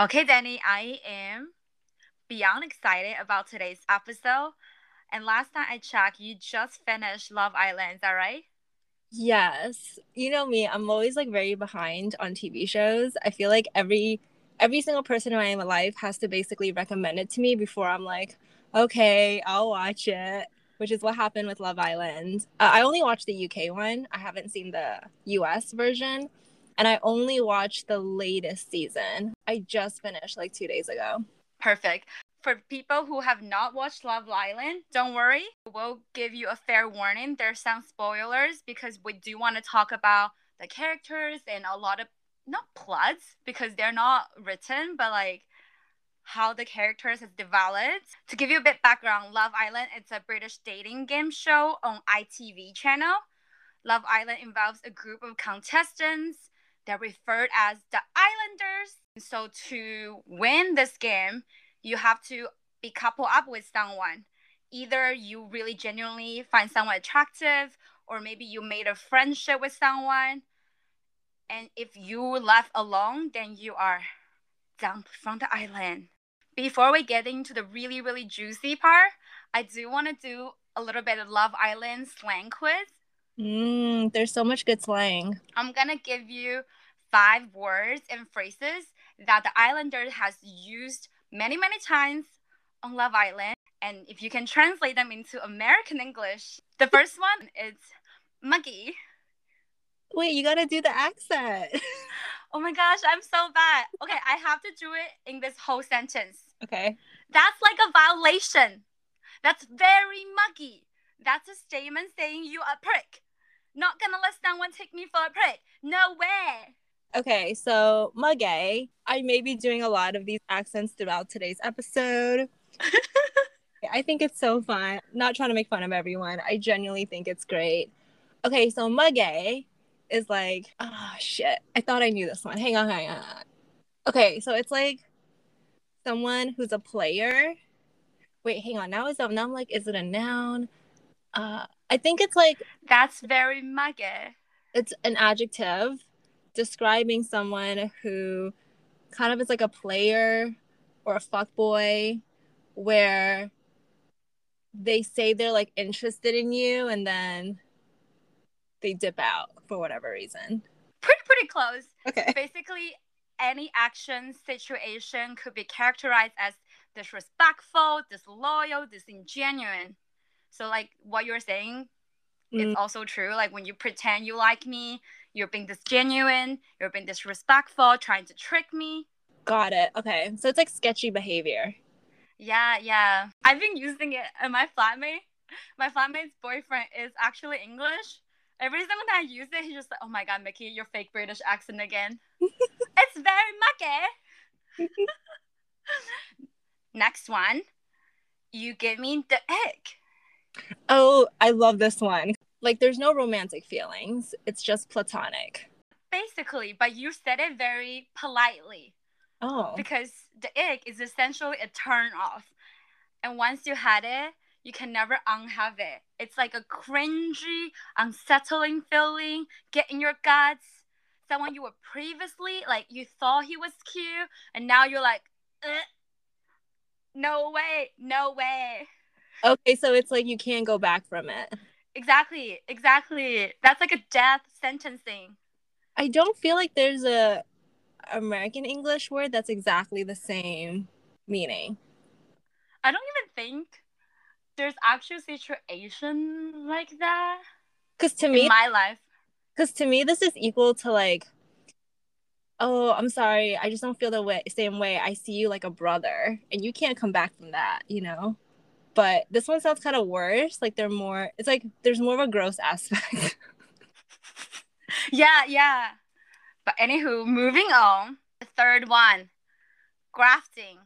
Okay, Danny, I am beyond excited about today's episode. And last time I checked, you just finished Love Island, is that right? Yes. You know me, I'm always like very behind on TV shows. I feel like every every single person in my life has to basically recommend it to me before I'm like, okay, I'll watch it, which is what happened with Love Island. Uh, I only watched the UK one. I haven't seen the US version, and I only watched the latest season. I just finished like 2 days ago. Perfect. For people who have not watched Love Island, don't worry. We'll give you a fair warning. There's some spoilers because we do want to talk about the characters and a lot of not plots because they're not written, but like how the characters have developed. To give you a bit background, Love Island it's a British dating game show on ITV channel. Love Island involves a group of contestants. They're referred as the Islanders. So to win this game, you have to be coupled up with someone. Either you really genuinely find someone attractive, or maybe you made a friendship with someone, and if you left alone, then you are dumped from the island. Before we get into the really, really juicy part, I do want to do a little bit of Love Island slang quiz. Mm, there's so much good slang. I'm gonna give you five words and phrases that the Islander has used many, many times on Love Island. And if you can translate them into American English, the first one is muggy. Wait, you gotta do the accent. oh my gosh, I'm so bad. Okay, I have to do it in this whole sentence. Okay. That's like a violation. That's very muggy. That's a statement saying you a prick. Not gonna let someone take me for a prick. No way. Okay, so muggy. I may be doing a lot of these accents throughout today's episode. I think it's so fun. Not trying to make fun of everyone. I genuinely think it's great. Okay, so muggy is like, oh shit. I thought I knew this one. Hang on, hang on. Okay, so it's like someone who's a player. Wait, hang on. Now is that now I'm like, is it a noun? Uh I think it's like That's very muggy. It's an adjective describing someone who kind of is like a player or a fuck boy where they say they're like interested in you and then they dip out for whatever reason. Pretty pretty close. Okay. Basically, any action situation could be characterized as disrespectful, disloyal, disingenuous. So like what you're saying mm. is also true. Like when you pretend you like me, you're being disgenuine, you're being disrespectful, trying to trick me. Got it. Okay. So it's like sketchy behavior. Yeah, yeah. I've been using it and my flatmate, my flatmate's boyfriend is actually English. Every single time I use it, he's just like, "Oh my god, Mickey, your fake British accent again." it's very mucky. Next one, you give me the egg. Oh, I love this one. Like, there's no romantic feelings. It's just platonic. Basically, but you said it very politely. Oh. Because the egg is essentially a turn off. And once you had it, you can never unhave it. It's like a cringy, unsettling feeling, get in your guts. Someone you were previously like you thought he was cute, and now you're like, no way, no way. Okay, so it's like you can't go back from it. Exactly, exactly. That's like a death sentencing. I don't feel like there's a American English word that's exactly the same meaning. I don't even think there's actual situation like that. Because to me, my life. Because to me, this is equal to like, oh, I'm sorry, I just don't feel the way same way. I see you like a brother, and you can't come back from that, you know. But this one sounds kind of worse. Like they're more. It's like there's more of a gross aspect. yeah, yeah. But anywho, moving on. The third one, grafting.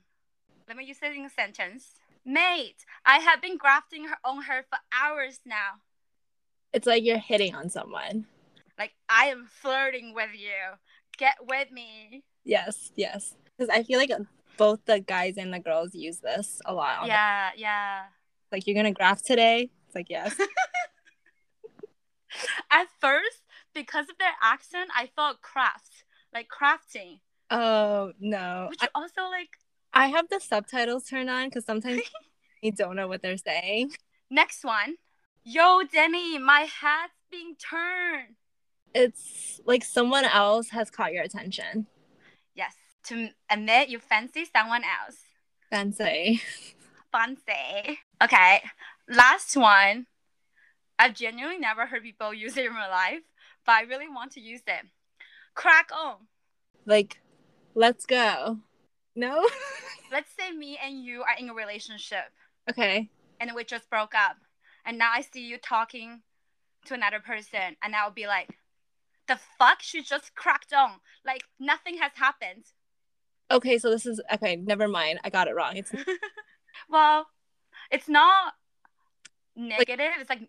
Let me use it in a sentence. Mate, I have been grafting her on her for hours now. It's like you're hitting on someone. Like I am flirting with you. Get with me. Yes, yes. Because I feel like both the guys and the girls use this a lot. Yeah, the- yeah. Like you're gonna graft today. It's like yes. At first, because of their accent, I thought craft, like crafting. Oh no. Which I, also like I have the subtitles turned on because sometimes you don't know what they're saying. Next one. Yo, Denny, my hat's being turned. It's like someone else has caught your attention. To admit you fancy someone else. Fancy. Fancy. Okay. Last one. I've genuinely never heard people use it in real life, but I really want to use it. Crack on. Like, let's go. No? Let's say me and you are in a relationship. Okay. And we just broke up. And now I see you talking to another person. And I'll be like, the fuck? She just cracked on. Like, nothing has happened. Okay, so this is okay, never mind. I got it wrong. It's well, it's not negative. Like, it's like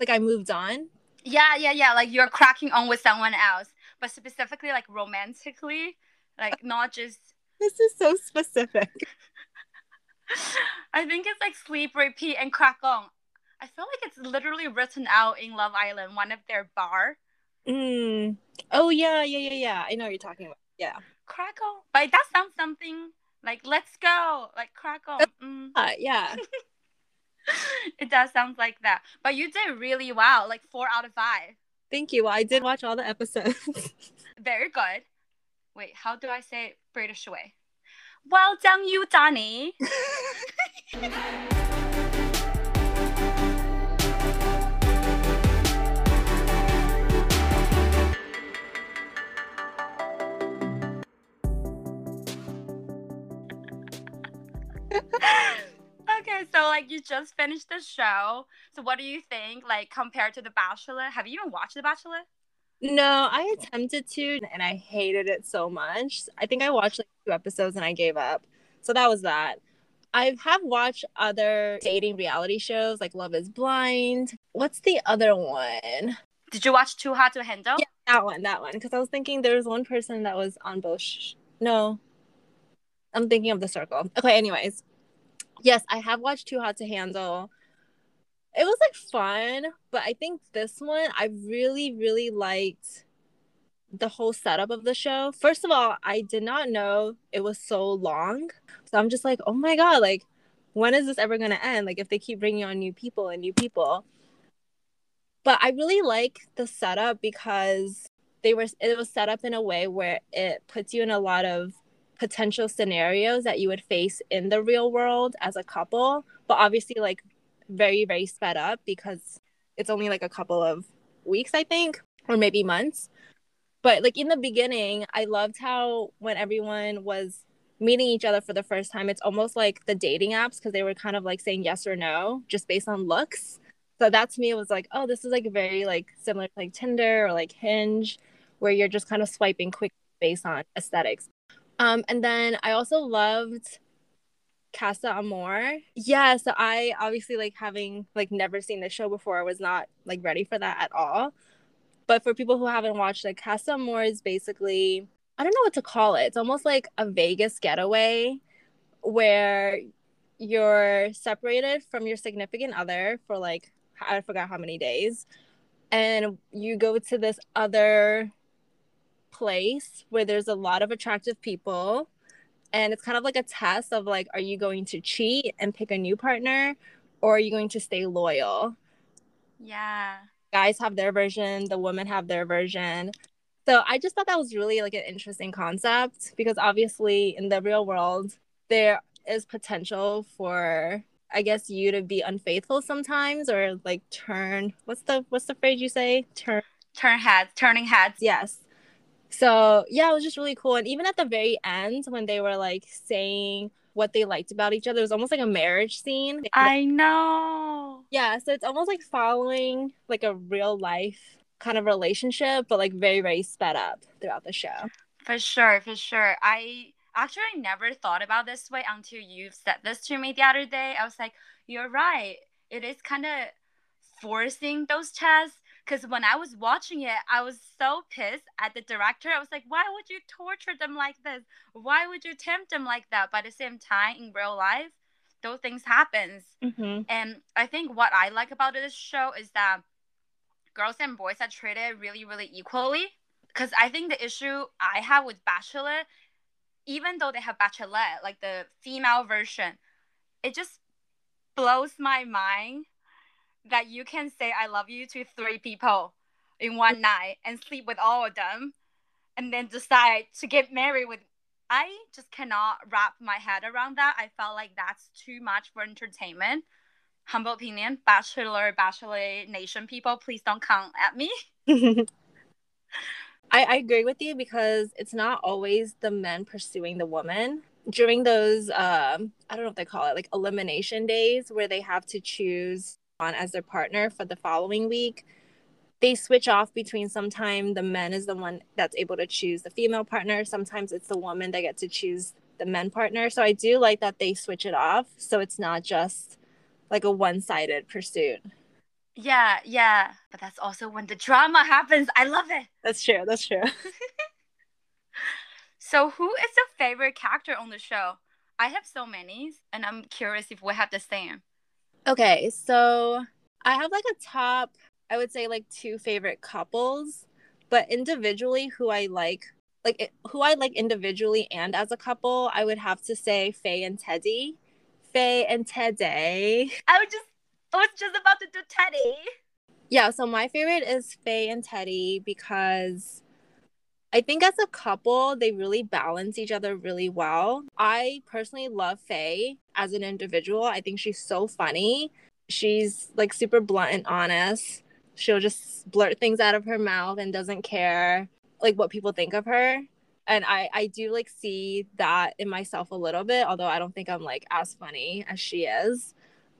like I moved on. Yeah, yeah, yeah. Like you're cracking on with someone else, but specifically like romantically, like not just. This is so specific. I think it's like sleep, repeat, and crack on. I feel like it's literally written out in Love Island, one of their bar. Mm. Oh yeah, yeah, yeah, yeah. I know what you're talking about. Yeah. Crack on. But that sounds something like let's go, like crackle. Mm. Uh, yeah. it does sound like that. But you did really well, like four out of five. Thank you. Well, I did watch all the episodes. Very good. Wait, how do I say it British way? Well done, you, Danny. just finished the show. So what do you think, like compared to The Bachelor? Have you even watched The Bachelor? No, I attempted to and I hated it so much. I think I watched like two episodes and I gave up. So that was that. I have watched other dating reality shows like Love is Blind. What's the other one? Did you watch Too Hot to Handle? Yeah, that one, that one. Because I was thinking there was one person that was on both. Sh- no, I'm thinking of the circle. Okay, anyways, yes, I have watched Too Hot to Handle. It was like fun, but I think this one I really, really liked the whole setup of the show. First of all, I did not know it was so long. So I'm just like, oh my God, like, when is this ever going to end? Like, if they keep bringing on new people and new people. But I really like the setup because they were, it was set up in a way where it puts you in a lot of potential scenarios that you would face in the real world as a couple but obviously like very very sped up because it's only like a couple of weeks i think or maybe months. But like in the beginning i loved how when everyone was meeting each other for the first time it's almost like the dating apps because they were kind of like saying yes or no just based on looks. So that to me was like oh this is like very like similar to like tinder or like hinge where you're just kind of swiping quick based on aesthetics um, and then I also loved Casa Amor. Yeah, so I obviously like having like never seen the show before, I was not like ready for that at all. But for people who haven't watched it, Casa Amor is basically I don't know what to call it. It's almost like a Vegas getaway where you're separated from your significant other for like I forgot how many days. And you go to this other place where there's a lot of attractive people and it's kind of like a test of like are you going to cheat and pick a new partner or are you going to stay loyal? Yeah. Guys have their version the women have their version. So i just thought that was really like an interesting concept because obviously in the real world there is potential for i guess you to be unfaithful sometimes or like turn what's the what's the phrase you say? Turn. Turn heads turning heads yes so yeah, it was just really cool. And even at the very end, when they were like saying what they liked about each other, it was almost like a marriage scene. I know. Yeah, so it's almost like following like a real life kind of relationship, but like very, very sped up throughout the show. For sure, for sure. I actually never thought about this way until you said this to me the other day. I was like, you're right. It is kind of forcing those tests because when I was watching it, I was so pissed at the director. I was like, why would you torture them like this? Why would you tempt them like that? But at the same time, in real life, those things happens. Mm-hmm. And I think what I like about this show is that girls and boys are treated really, really equally. Because I think the issue I have with Bachelor even though they have bachelorette, like the female version, it just blows my mind that you can say I love you to three people in one night and sleep with all of them and then decide to get married with I just cannot wrap my head around that. I felt like that's too much for entertainment. Humble opinion, bachelor, bachelor nation people, please don't come at me. I, I agree with you because it's not always the men pursuing the woman. During those, um, I don't know what they call it, like elimination days where they have to choose on as their partner for the following week, they switch off between sometimes the men is the one that's able to choose the female partner, sometimes it's the woman that gets to choose the men partner. So I do like that they switch it off so it's not just like a one-sided pursuit. Yeah, yeah. But that's also when the drama happens. I love it. That's true. That's true. so, who is your favorite character on the show? I have so many, and I'm curious if we have the same. Okay, so I have like a top, I would say like two favorite couples, but individually, who I like, like who I like individually and as a couple, I would have to say Faye and Teddy. Faye and Teddy. I would just I was just about to do Teddy. Yeah, so my favorite is Faye and Teddy because I think as a couple, they really balance each other really well. I personally love Faye as an individual. I think she's so funny. She's like super blunt and honest. She'll just blurt things out of her mouth and doesn't care like what people think of her. And I I do like see that in myself a little bit, although I don't think I'm like as funny as she is.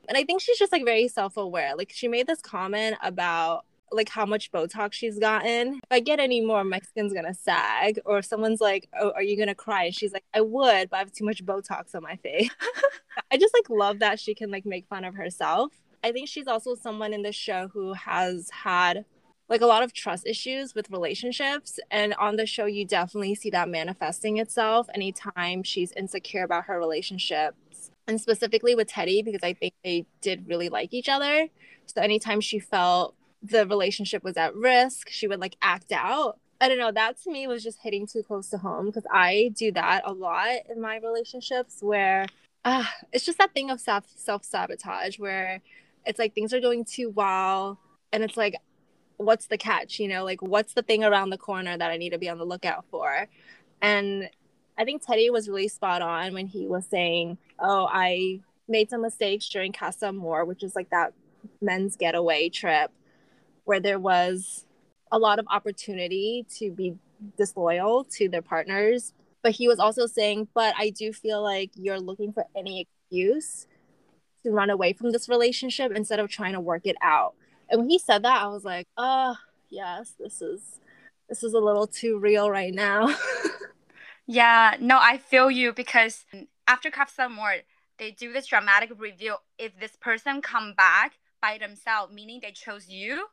And I think she's just like very self-aware. Like she made this comment about like how much Botox she's gotten. If I get any more, my skin's gonna sag. Or someone's like, "Oh, are you gonna cry?" And she's like, "I would, but I have too much Botox on my face." I just like love that she can like make fun of herself. I think she's also someone in the show who has had like a lot of trust issues with relationships and on the show you definitely see that manifesting itself anytime she's insecure about her relationships and specifically with Teddy because I think they did really like each other. So anytime she felt the relationship was at risk, she would like act out. I don't know, that to me was just hitting too close to home because I do that a lot in my relationships where uh, it's just that thing of self self sabotage where it's like things are going too well and it's like what's the catch, you know, like what's the thing around the corner that I need to be on the lookout for? And I think Teddy was really spot on when he was saying, "Oh, I made some mistakes during Casa Amor, which is like that men's getaway trip where there was a lot of opportunity to be disloyal to their partners. But he was also saying, but I do feel like you're looking for any excuse to run away from this relationship instead of trying to work it out. And when he said that, I was like, oh, yes, this is this is a little too real right now. yeah, no, I feel you because after Casa Amor, they do this dramatic reveal if this person come back by themselves, meaning they chose you,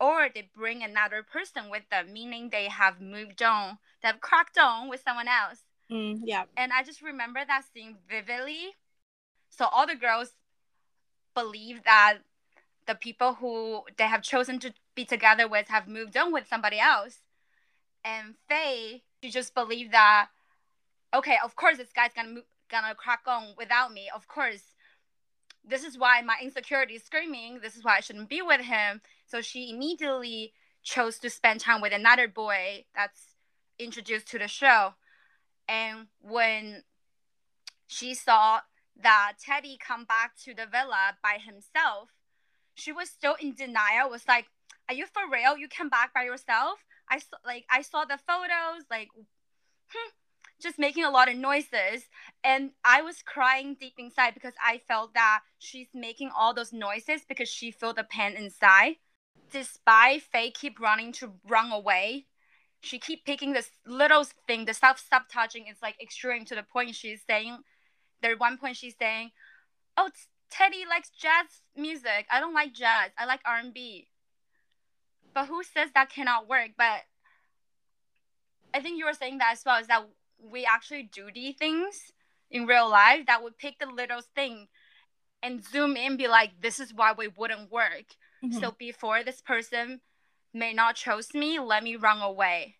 or they bring another person with them, meaning they have moved on, they have cracked on with someone else. Mm, yeah. And I just remember that scene vividly. So all the girls believe that the people who they have chosen to be together with have moved on with somebody else. And Faye, she just believed that, okay, of course this guy's gonna move, gonna crack on without me. Of course, this is why my insecurity is screaming. This is why I shouldn't be with him. So she immediately chose to spend time with another boy that's introduced to the show. And when she saw that Teddy come back to the villa by himself, she was still in denial. Was like, "Are you for real? You came back by yourself?" I saw like I saw the photos, like, hmm, just making a lot of noises. And I was crying deep inside because I felt that she's making all those noises because she felt the pain inside. Despite Faye keep running to run away, she keep picking this little thing, the self sabotaging is like extreme to the point she's saying, there one point she's saying, oh, Teddy likes jazz music. I don't like jazz. I like R&B. But who says that cannot work? But I think you were saying that as well is that we actually do these things in real life that would pick the little thing and zoom in be like this is why we wouldn't work mm-hmm. so before this person may not chose me let me run away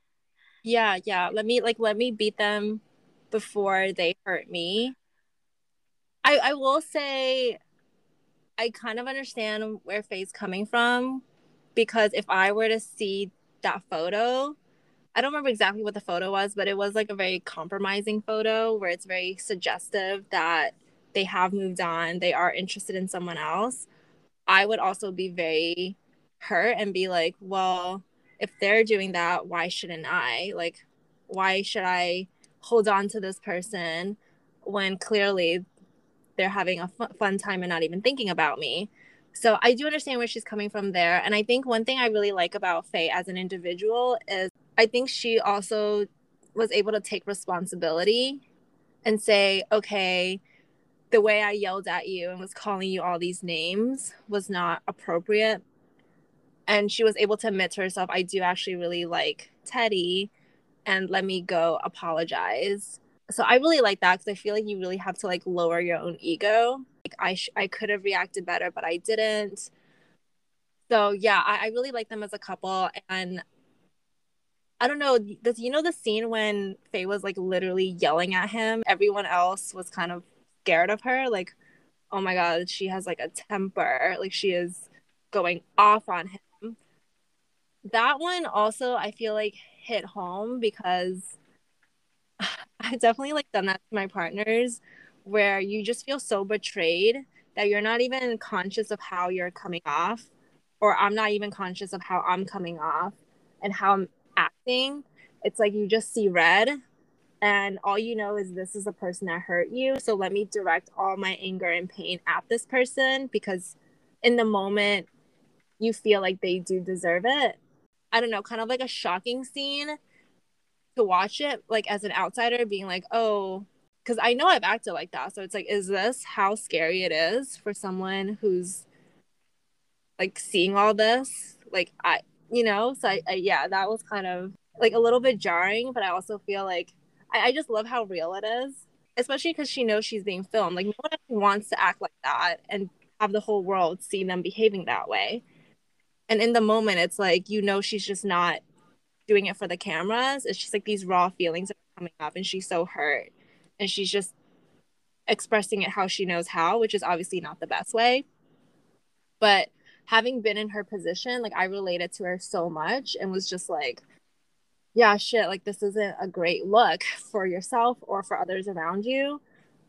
yeah yeah let me like let me beat them before they hurt me. I I will say I kind of understand where Faye's coming from because if I were to see that photo, I don't remember exactly what the photo was, but it was like a very compromising photo where it's very suggestive that they have moved on, they are interested in someone else. I would also be very hurt and be like, well, if they're doing that, why shouldn't I? Like, why should I hold on to this person when clearly they're having a fun time and not even thinking about me? So I do understand where she's coming from there. And I think one thing I really like about Faye as an individual is I think she also was able to take responsibility and say, okay, the way I yelled at you and was calling you all these names was not appropriate. And she was able to admit to herself, I do actually really like Teddy and let me go apologize. So I really like that because I feel like you really have to like lower your own ego. Like I sh- I could have reacted better, but I didn't. So yeah, I, I really like them as a couple, and I don't know. Does you know the scene when Faye was like literally yelling at him? Everyone else was kind of scared of her like oh my god she has like a temper. Like she is going off on him. That one also i feel like hit home because i definitely like done that to my partners where you just feel so betrayed that you're not even conscious of how you're coming off or i'm not even conscious of how i'm coming off and how i'm acting. It's like you just see red and all you know is this is a person that hurt you. So let me direct all my anger and pain at this person because in the moment you feel like they do deserve it. I don't know kind of like a shocking scene to watch it like as an outsider being like oh because i know i've acted like that. So it's like is this how scary it is for someone who's like seeing all this? Like i you know? So I, I yeah that was kind of like a little bit jarring but i also feel like I, I just love how real it is, especially because she knows she's being filmed. Like no one wants to act like that and have the whole world see them behaving that way. And in the moment, it's like you know she's just not doing it for the cameras. It's just like these raw feelings are coming up, and she's so hurt, and she's just expressing it how she knows how, which is obviously not the best way. But having been in her position, like I related to her so much and was just like, yeah, shit, like this isn't a great look for yourself or for others around you.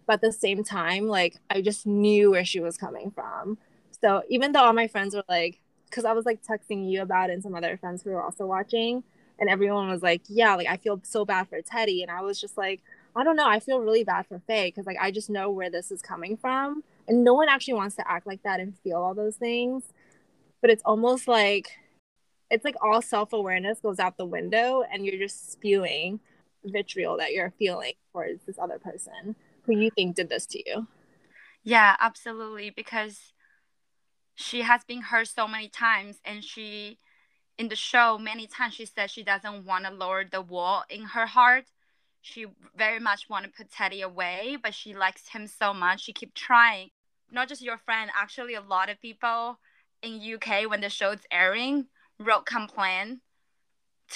But at the same time, like I just knew where she was coming from. So even though all my friends were like, because I was like texting you about it and some other friends who were also watching, and everyone was like, yeah, like I feel so bad for Teddy. And I was just like, I don't know, I feel really bad for Faye because like I just know where this is coming from. And no one actually wants to act like that and feel all those things. But it's almost like it's like all self-awareness goes out the window and you're just spewing vitriol that you're feeling towards this other person who you think did this to you. Yeah absolutely because she has been hurt so many times and she in the show many times she said she doesn't want to lower the wall in her heart. She very much want to put teddy away but she likes him so much she keep trying. Not just your friend actually a lot of people in uk when the show's airing wrote complaint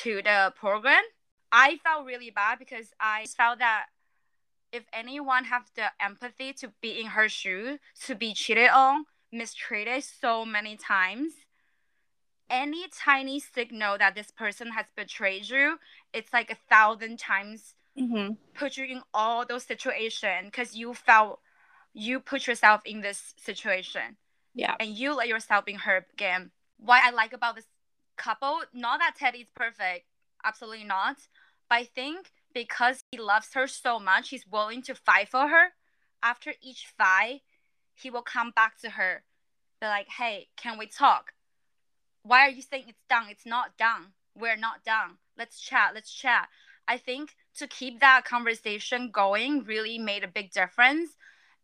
to the program. I felt really bad because I felt that if anyone have the empathy to be in her shoes, to be cheated on, mistreated so many times, any tiny signal that this person has betrayed you, it's like a thousand times mm-hmm. put you in all those situations because you felt you put yourself in this situation. Yeah. And you let yourself in her again. What I like about this couple. Not that Teddy's perfect, absolutely not. But I think because he loves her so much, he's willing to fight for her. After each fight, he will come back to her, be like, "Hey, can we talk? Why are you saying it's done? It's not done. We're not done. Let's chat. Let's chat." I think to keep that conversation going really made a big difference.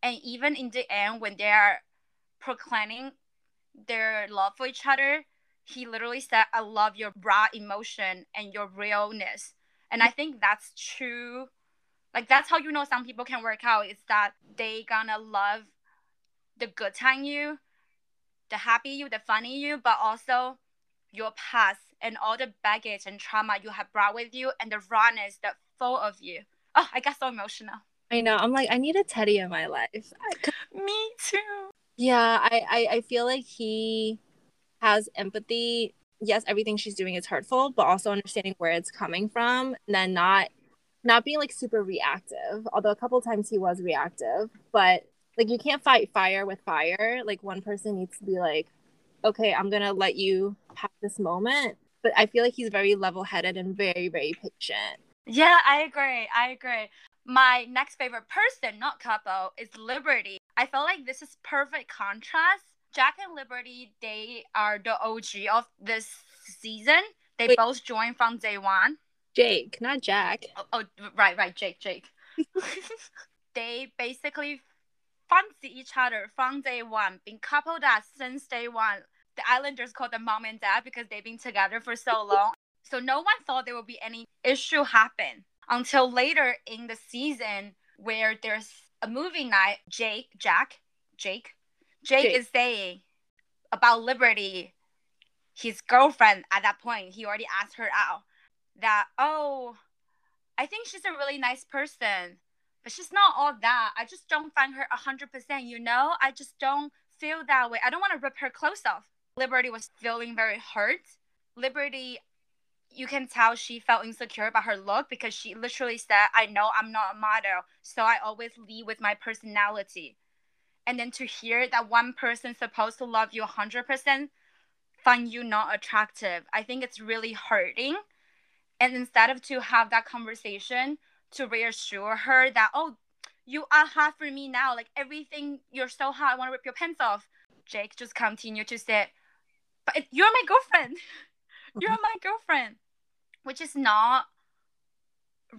And even in the end, when they are proclaiming their love for each other, he literally said, I love your raw emotion and your realness. And I think that's true. Like that's how you know some people can work out. It's that they gonna love the good time you, the happy you, the funny you, but also your past and all the baggage and trauma you have brought with you and the rawness that full of you Oh, I got so emotional. I know. I'm like, I need a Teddy in my life. Me too. Yeah, I, I, I feel like he has empathy. Yes, everything she's doing is hurtful, but also understanding where it's coming from and then not not being like super reactive. Although a couple times he was reactive, but like you can't fight fire with fire. Like one person needs to be like, okay, I'm gonna let you have this moment. But I feel like he's very level headed and very, very patient. Yeah, I agree. I agree. My next favorite person, not couple, is Liberty. I feel like this is perfect contrast. Jack and Liberty, they are the OG of this season. They Wait. both joined from day one. Jake, not Jack. Oh, oh right, right, Jake, Jake. they basically fancy each other from day one, been coupled up since day one. The Islanders call them mom and dad because they've been together for so long. so no one thought there would be any issue happen until later in the season where there's a movie night. Jake, Jack, Jake, Jake, Jake. is saying about Liberty, his girlfriend at that point. He already asked her out that oh, I think she's a really nice person but she's not all that. I just don't find her 100%, you know? I just don't feel that way. I don't want to rip her clothes off. Liberty was feeling very hurt. Liberty, you can tell she felt insecure about her look because she literally said, I know I'm not a model, so I always lead with my personality. And then to hear that one person supposed to love you 100% find you not attractive, I think it's really hurting. And instead of to have that conversation, to reassure her that oh you are hot for me now. Like everything you're so hot i want to rip your pants off. Jake just continued to say but it, you're my girlfriend. You're my girlfriend. Which is not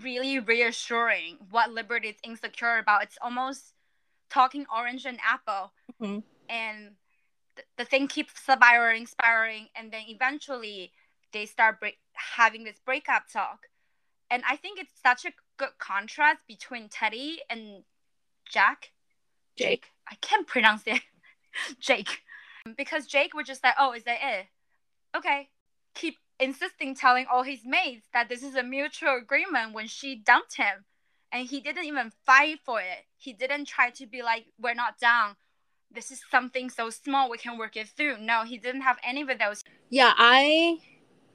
really reassuring what liberty is insecure about. It's almost talking orange and apple mm-hmm. and th- the thing keeps spiraling spiraling and then eventually they start break- having this breakup talk and i think it's such a good contrast between Teddy and Jack. Jake. Jake. I can't pronounce it. Jake. Because Jake was just like, oh, is that it? Okay. Keep insisting telling all his mates that this is a mutual agreement when she dumped him. And he didn't even fight for it. He didn't try to be like, we're not down. This is something so small, we can work it through. No, he didn't have any of those. Yeah, I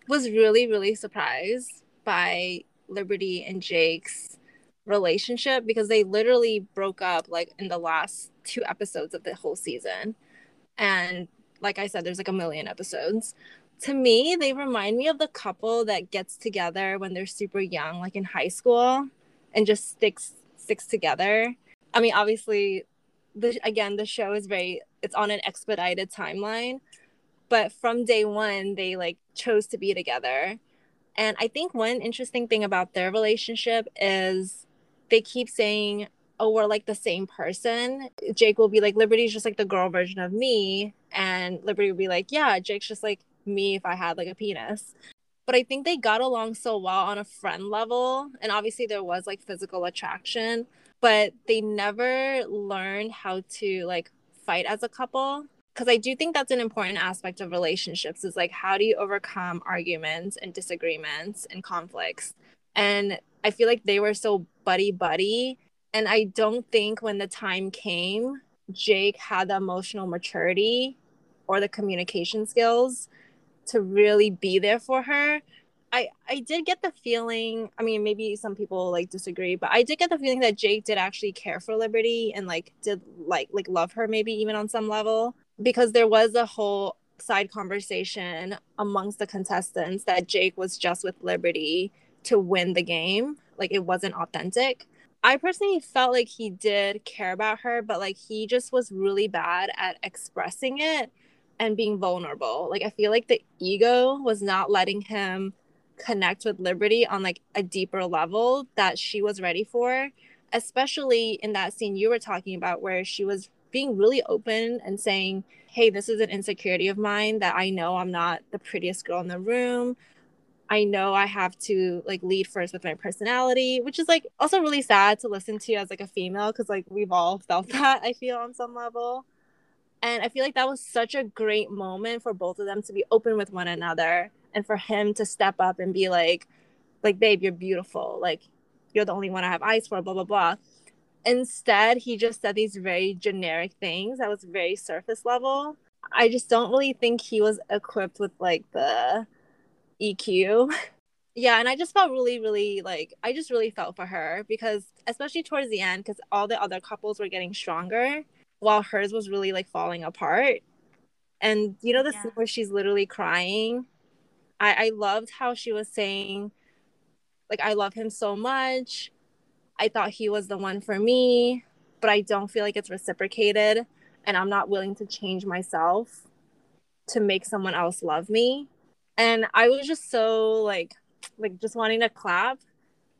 was really, really surprised by Liberty and Jake's relationship because they literally broke up like in the last two episodes of the whole season. And like I said, there's like a million episodes. To me, they remind me of the couple that gets together when they're super young, like in high school, and just sticks sticks together. I mean, obviously, the again, the show is very it's on an expedited timeline, but from day one, they like chose to be together and I think one interesting thing about their relationship is they keep saying, oh, we're like the same person. Jake will be like, Liberty's just like the girl version of me. And Liberty will be like, yeah, Jake's just like me if I had like a penis. But I think they got along so well on a friend level. And obviously, there was like physical attraction, but they never learned how to like fight as a couple because I do think that's an important aspect of relationships is like how do you overcome arguments and disagreements and conflicts. And I feel like they were so buddy buddy. And I don't think when the time came, Jake had the emotional maturity or the communication skills to really be there for her. I, I did get the feeling, I mean, maybe some people like disagree, but I did get the feeling that Jake did actually care for Liberty and like did like like love her maybe even on some level because there was a whole side conversation amongst the contestants that Jake was just with Liberty to win the game. Like it wasn't authentic. I personally felt like he did care about her, but like he just was really bad at expressing it and being vulnerable. Like I feel like the ego was not letting him connect with Liberty on like a deeper level that she was ready for, especially in that scene you were talking about where she was being really open and saying, hey, this is an insecurity of mine that I know I'm not the prettiest girl in the room. I know I have to like lead first with my personality, which is like also really sad to listen to as like a female because like we've all felt that, I feel on some level. And I feel like that was such a great moment for both of them to be open with one another and for him to step up and be like, like, babe, you're beautiful. Like, you're the only one I have eyes for, blah, blah, blah. Instead, he just said these very generic things that was very surface level. I just don't really think he was equipped with like the EQ. yeah, and I just felt really, really like I just really felt for her because especially towards the end, because all the other couples were getting stronger while hers was really like falling apart. And you know the yeah. scene where she's literally crying. I I loved how she was saying, like I love him so much. I thought he was the one for me, but I don't feel like it's reciprocated and I'm not willing to change myself to make someone else love me. And I was just so like like just wanting to clap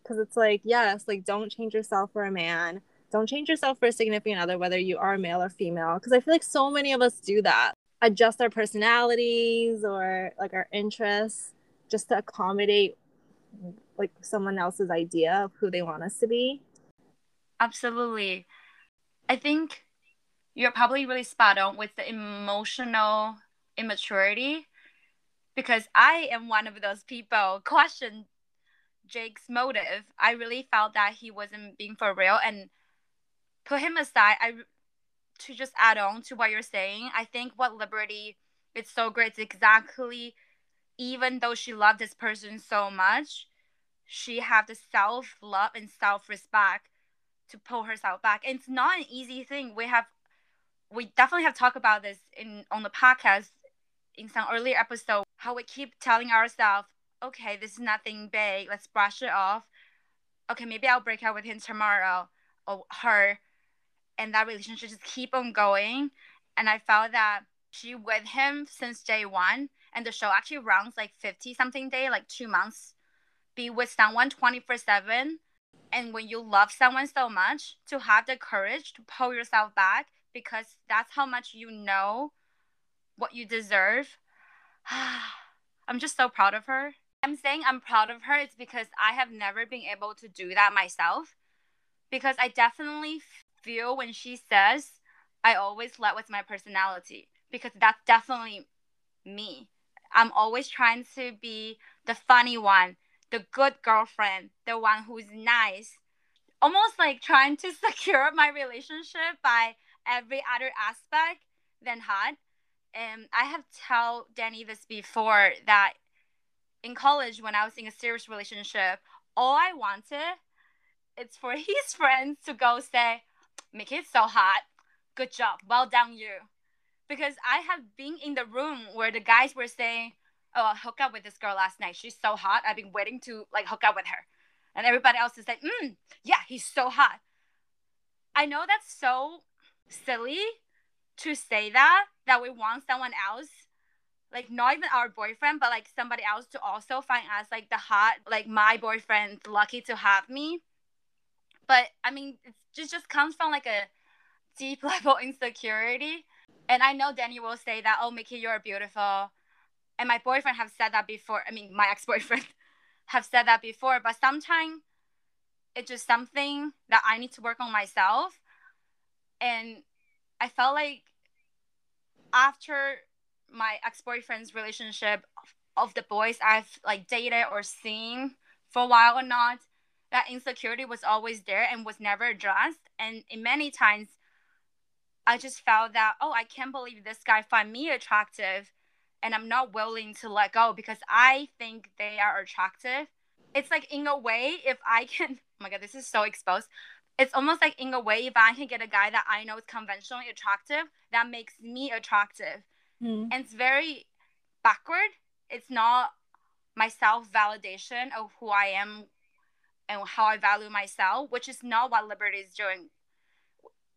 because it's like yes, like don't change yourself for a man. Don't change yourself for a significant other whether you are male or female because I feel like so many of us do that. Adjust our personalities or like our interests just to accommodate like someone else's idea of who they want us to be. Absolutely. I think you're probably really spot on with the emotional immaturity because I am one of those people question Jake's motive. I really felt that he wasn't being for real and put him aside. I to just add on to what you're saying, I think what Liberty it's so great. It's exactly even though she loved this person so much, she have the self love and self respect to pull herself back. And it's not an easy thing. We have we definitely have talked about this in on the podcast in some earlier episode how we keep telling ourselves okay this is nothing big let's brush it off okay maybe i'll break up with him tomorrow or her and that relationship just keep on going and i felt that she with him since day one and the show actually runs like 50 something day like two months be with someone 24 7 and when you love someone so much to have the courage to pull yourself back because that's how much you know what you deserve. I'm just so proud of her. I'm saying I'm proud of her it's because I have never been able to do that myself because I definitely feel when she says I always let with my personality because that's definitely me. I'm always trying to be the funny one, the good girlfriend, the one who's nice. Almost like trying to secure my relationship by every other aspect than hot. And I have told Danny this before that in college when I was in a serious relationship, all I wanted it's for his friends to go say, "Make it so hot, good job, well done you," because I have been in the room where the guys were saying, "Oh, I hooked up with this girl last night. She's so hot. I've been waiting to like hook up with her," and everybody else is like, "Hmm, yeah, he's so hot." I know that's so silly to say that that we want someone else like not even our boyfriend but like somebody else to also find us like the hot like my boyfriend's lucky to have me but i mean it just just comes from like a deep level insecurity. And i know danny will say that oh mickey you're beautiful. And my boyfriend have said that before i mean my ex-boyfriend have said that before but sometimes it's just something that i need to work on myself. And I felt like after my ex-boyfriend's relationship of the boys I've like dated or seen for a while or not, that insecurity was always there and was never addressed. And in many times, I just felt that oh, I can't believe this guy find me attractive, and I'm not willing to let go because I think they are attractive. It's like in a way, if I can, oh my god, this is so exposed it's almost like in a way if i can get a guy that i know is conventionally attractive that makes me attractive mm. and it's very backward it's not my self validation of who i am and how i value myself which is not what liberty is doing.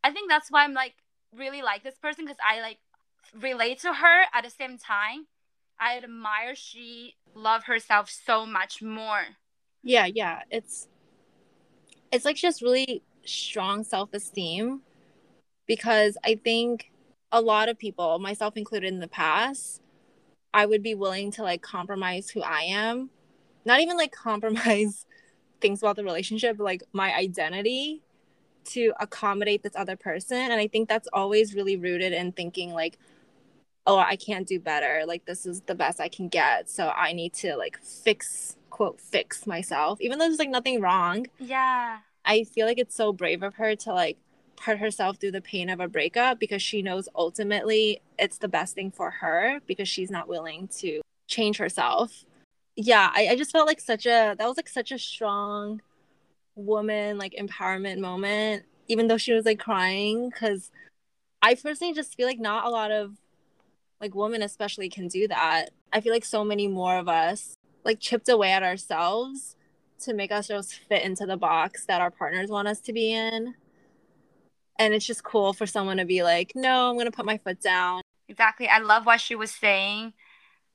I think that's why i'm like really like this person because i like relate to her at the same time. I admire she love herself so much more. Yeah yeah. It's it's like just really strong self-esteem because I think a lot of people, myself included in the past, I would be willing to like compromise who I am. Not even like compromise things about the relationship, like my identity to accommodate this other person. And I think that's always really rooted in thinking like, oh, I can't do better. Like this is the best I can get. So I need to like fix quote fix myself, even though there's like nothing wrong. Yeah. I feel like it's so brave of her to like put herself through the pain of a breakup because she knows ultimately it's the best thing for her because she's not willing to change herself. Yeah, I, I just felt like such a that was like such a strong woman like empowerment moment, even though she was like crying, because I personally just feel like not a lot of like women especially can do that. I feel like so many more of us like chipped away at ourselves to make ourselves fit into the box that our partners want us to be in. And it's just cool for someone to be like, no, I'm going to put my foot down. Exactly. I love what she was saying.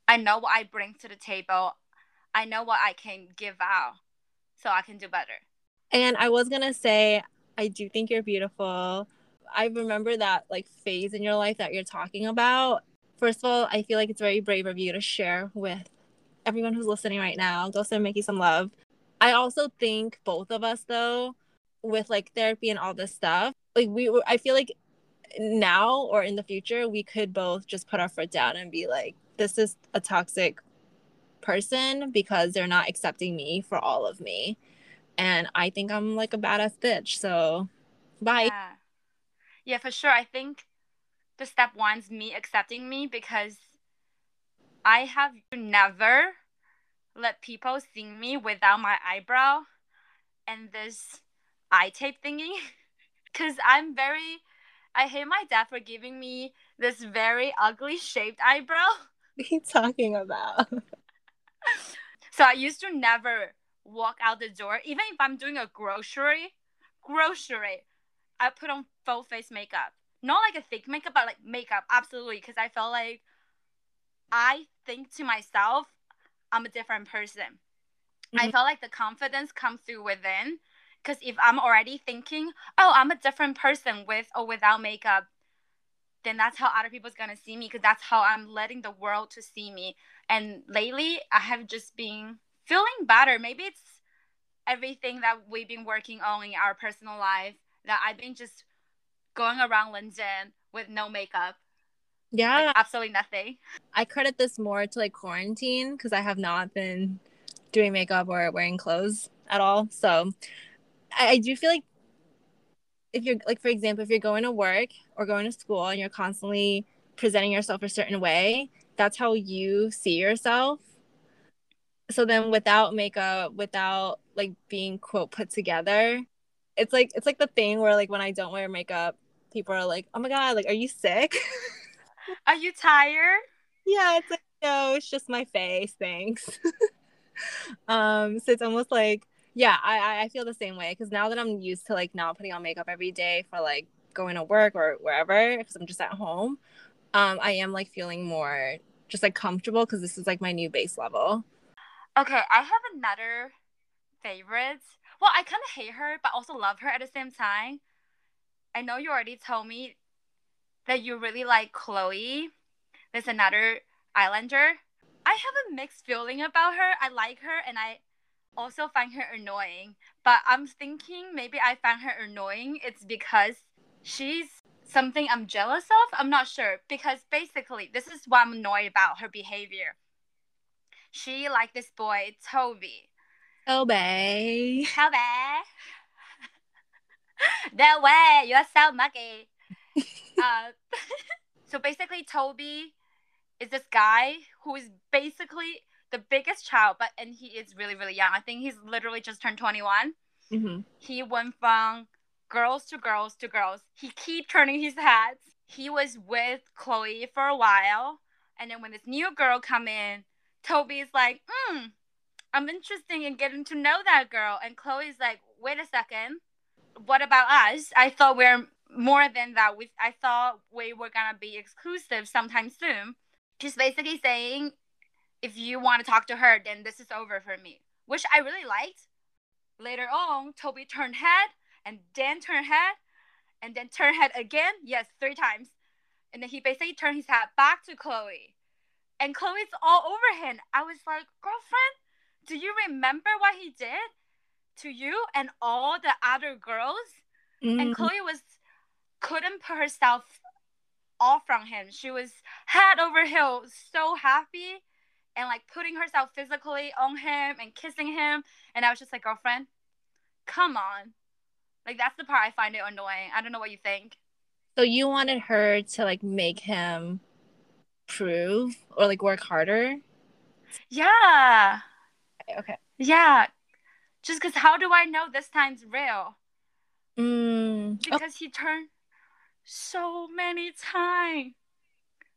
I know what I bring to the table. I know what I can give out so I can do better. And I was going to say, I do think you're beautiful. I remember that like phase in your life that you're talking about. First of all, I feel like it's very brave of you to share with everyone who's listening right now. Go send Mickey some love. I also think both of us though, with like therapy and all this stuff, like we I feel like now or in the future we could both just put our foot down and be like, this is a toxic person because they're not accepting me for all of me. And I think I'm like a badass bitch. So bye. Yeah. yeah, for sure. I think the step one's me accepting me because I have never let people see me without my eyebrow and this eye tape thingy. Cause I'm very I hate my dad for giving me this very ugly shaped eyebrow. What are you talking about? so I used to never walk out the door, even if I'm doing a grocery, grocery, I put on full face makeup. Not like a thick makeup, but like makeup, absolutely. Because I felt like I think to myself, I'm a different person. Mm-hmm. I felt like the confidence comes through within. Because if I'm already thinking, oh, I'm a different person with or without makeup, then that's how other people's gonna see me. Because that's how I'm letting the world to see me. And lately, I have just been feeling better. Maybe it's everything that we've been working on in our personal life that I've been just going around London with no makeup. Yeah. Like, absolutely nothing. I credit this more to like quarantine because I have not been doing makeup or wearing clothes at all. So I, I do feel like if you're like for example, if you're going to work or going to school and you're constantly presenting yourself a certain way, that's how you see yourself. So then without makeup without like being quote put together it's like it's like the thing where like when i don't wear makeup people are like oh my god like are you sick? Are you tired? Yeah it's like no it's just my face thanks. Um so it's almost like yeah i i feel the same way because now that i'm used to like not putting on makeup every day for like going to work or wherever because i'm just at home um i am like feeling more just like comfortable because this is like my new base level Okay, I have another favorite. Well, I kind of hate her, but also love her at the same time. I know you already told me that you really like Chloe. There's another Islander. I have a mixed feeling about her. I like her and I also find her annoying. But I'm thinking maybe I find her annoying. It's because she's something I'm jealous of. I'm not sure. Because basically, this is what I'm annoyed about her behavior she like this boy, Toby. Toby. Toby. that way you're so muggy. uh, so basically, Toby is this guy who is basically the biggest child, but and he is really really young. I think he's literally just turned 21. Mm-hmm. He went from girls to girls to girls. He keep turning his heads. He was with Chloe for a while, and then when this new girl come in, Toby's like, hmm, I'm interested in getting to know that girl. And Chloe's like, wait a second. What about us? I thought we are more than that. We, I thought we were to be exclusive sometime soon. She's basically saying, if you want to talk to her, then this is over for me, which I really liked. Later on, Toby turned head and then turn head and then turn head again. Yes, three times. And then he basically turned his head back to Chloe and Chloe's all over him. I was like, girlfriend, do you remember what he did to you and all the other girls? Mm. And Chloe was couldn't put herself off from him. She was head over heels, so happy. and like putting herself physically on him and kissing him. And I was just like, girlfriend, come on. Like that's the part I find it annoying. I don't know what you think. So you wanted her to like make him prove or like work harder? Yeah. Okay. okay. Yeah. Just because how do I know this time's real? Mm, Because he turned so many times.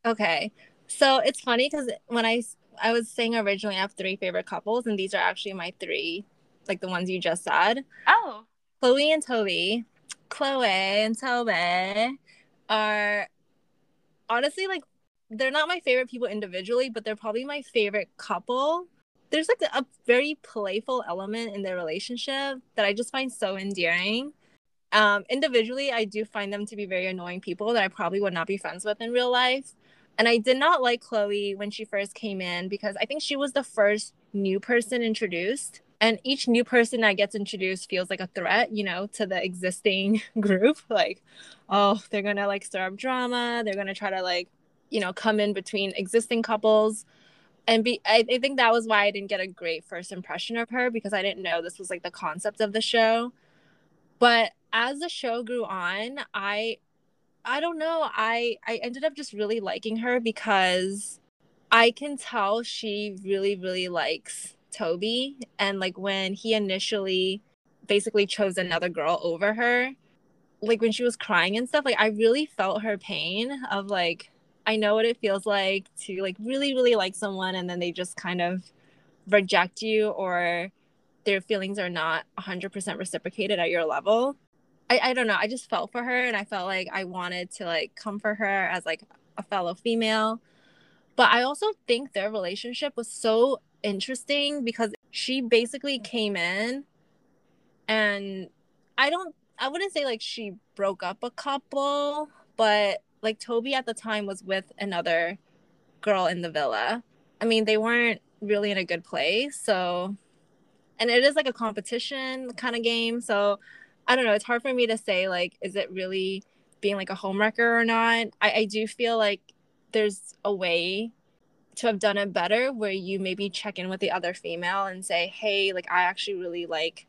okay. So it's funny because when I I was saying originally I have three favorite couples, and these are actually my three, like the ones you just said. Oh. Chloe and Toby, Chloe and Toby are honestly like they're not my favorite people individually, but they're probably my favorite couple. There's like a very playful element in their relationship that I just find so endearing. Um, individually, I do find them to be very annoying people that I probably would not be friends with in real life. And I did not like Chloe when she first came in because I think she was the first new person introduced. And each new person that gets introduced feels like a threat, you know, to the existing group. Like, oh, they're gonna like stir up drama. They're gonna try to like, you know, come in between existing couples. And be I, I think that was why I didn't get a great first impression of her because I didn't know this was like the concept of the show. But as the show grew on, I I don't know. I I ended up just really liking her because I can tell she really really likes Toby and like when he initially basically chose another girl over her, like when she was crying and stuff, like I really felt her pain of like I know what it feels like to like really really like someone and then they just kind of reject you or their feelings are not 100% reciprocated at your level. I, I don't know. I just felt for her and I felt like I wanted to like comfort her as like a fellow female. But I also think their relationship was so interesting because she basically came in and I don't I wouldn't say like she broke up a couple, but like Toby at the time was with another girl in the villa. I mean, they weren't really in a good place, so and it is like a competition kind of game, so I don't know. It's hard for me to say like, is it really being like a homewrecker or not? I, I do feel like there's a way to have done it better where you maybe check in with the other female and say, hey, like I actually really like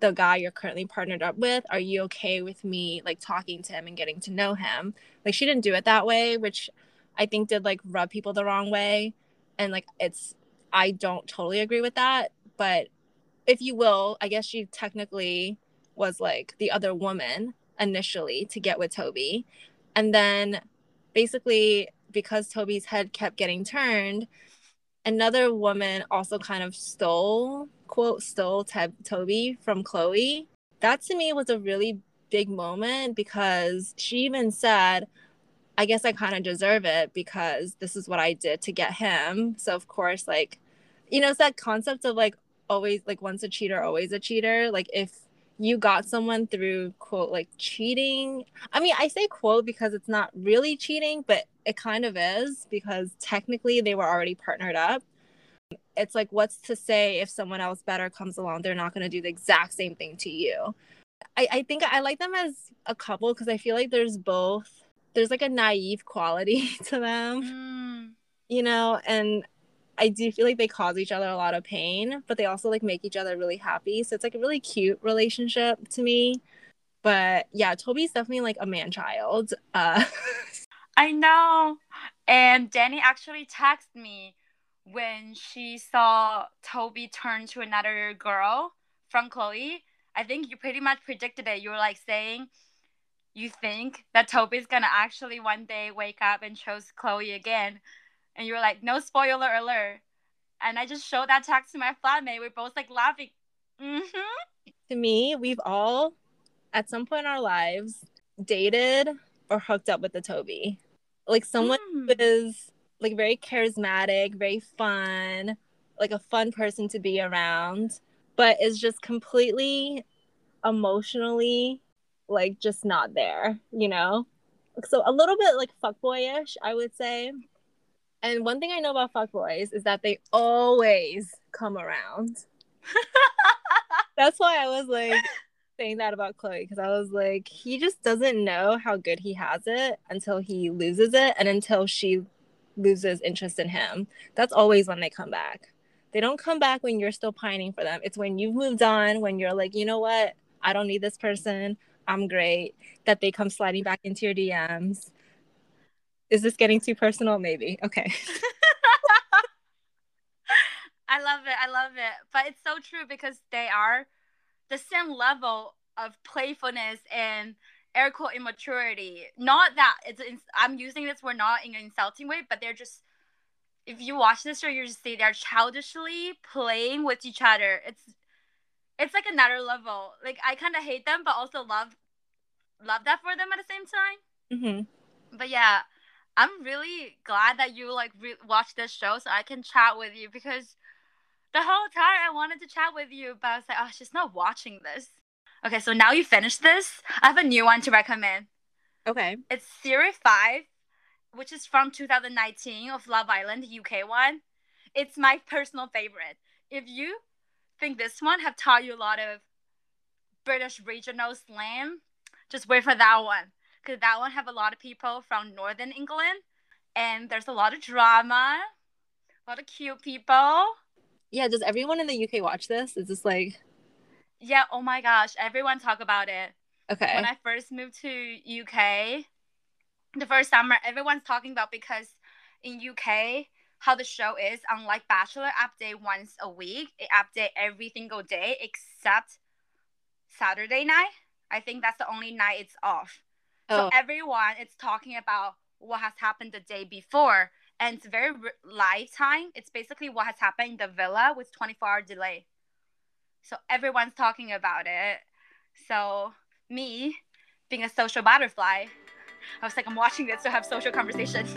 the guy you're currently partnered up with. Are you okay with me like talking to him and getting to know him? Like she didn't do it that way, which I think did like rub people the wrong way. And like it's I don't totally agree with that, but if you will, I guess she technically was like the other woman initially to get with Toby. And then basically, because Toby's head kept getting turned, another woman also kind of stole, quote, stole Te- Toby from Chloe. That to me was a really big moment because she even said, I guess I kind of deserve it because this is what I did to get him. So, of course, like, you know, it's that concept of like always, like, once a cheater, always a cheater. Like, if you got someone through quote like cheating. I mean, I say quote because it's not really cheating, but it kind of is because technically they were already partnered up. It's like what's to say if someone else better comes along, they're not going to do the exact same thing to you. I, I think I like them as a couple because I feel like there's both there's like a naive quality to them, Mm. you know, and I do feel like they cause each other a lot of pain, but they also like make each other really happy. So it's like a really cute relationship to me. But yeah, Toby's definitely like a man child. Uh I know. And Danny actually texted me when she saw Toby turn to another girl from Chloe. I think you pretty much predicted it. You were like saying you think that Toby's gonna actually one day wake up and chose Chloe again. And you were like, no spoiler alert. And I just showed that text to my flatmate. We're both like laughing. Mm-hmm. to me, we've all at some point in our lives dated or hooked up with the Toby. Like someone Mm. who is like very charismatic, very fun, like a fun person to be around, but is just completely emotionally like just not there, you know? So a little bit like fuckboyish, I would say. And one thing I know about fuckboys is that they always come around. That's why I was like saying that about Chloe because I was like, he just doesn't know how good he has it until he loses it and until she loses interest in him. That's always when they come back. They don't come back when you're still pining for them. It's when you've moved on, when you're like, you know what? I don't need this person. I'm great. That they come sliding back into your DMs. Is this getting too personal? Maybe. Okay. I love it. I love it. But it's so true because they are the same level of playfulness and air quote immaturity. Not that it's. I'm using this word not in an insulting way, but they're just. If you watch this show, you just see they're childishly playing with each other. It's, it's like another level. Like I kind of hate them, but also love, love that for them at the same time. Mm-hmm. But yeah, I'm really glad that you like re- watch this show so I can chat with you because the whole time I wanted to chat with you, but I was like, oh, she's not watching this. Okay, so now you finished this. I have a new one to recommend. Okay. It's Series 5, which is from 2019 of Love Island, UK one. It's my personal favorite. If you think this one have taught you a lot of British regional slang, just wait for that one. Because that one have a lot of people from Northern England. And there's a lot of drama, a lot of cute people. Yeah, does everyone in the UK watch this? Is this like yeah, oh my gosh, everyone talk about it. Okay. When I first moved to UK, the first summer, everyone's talking about because in UK, how the show is, unlike Bachelor, update once a week. It update every single day except Saturday night. I think that's the only night it's off. Oh. So everyone is talking about what has happened the day before, and it's very live time. It's basically what has happened in the villa with 24 hour delay. So everyone's talking about it. So me, being a social butterfly, I was like, I'm watching this to have social conversations.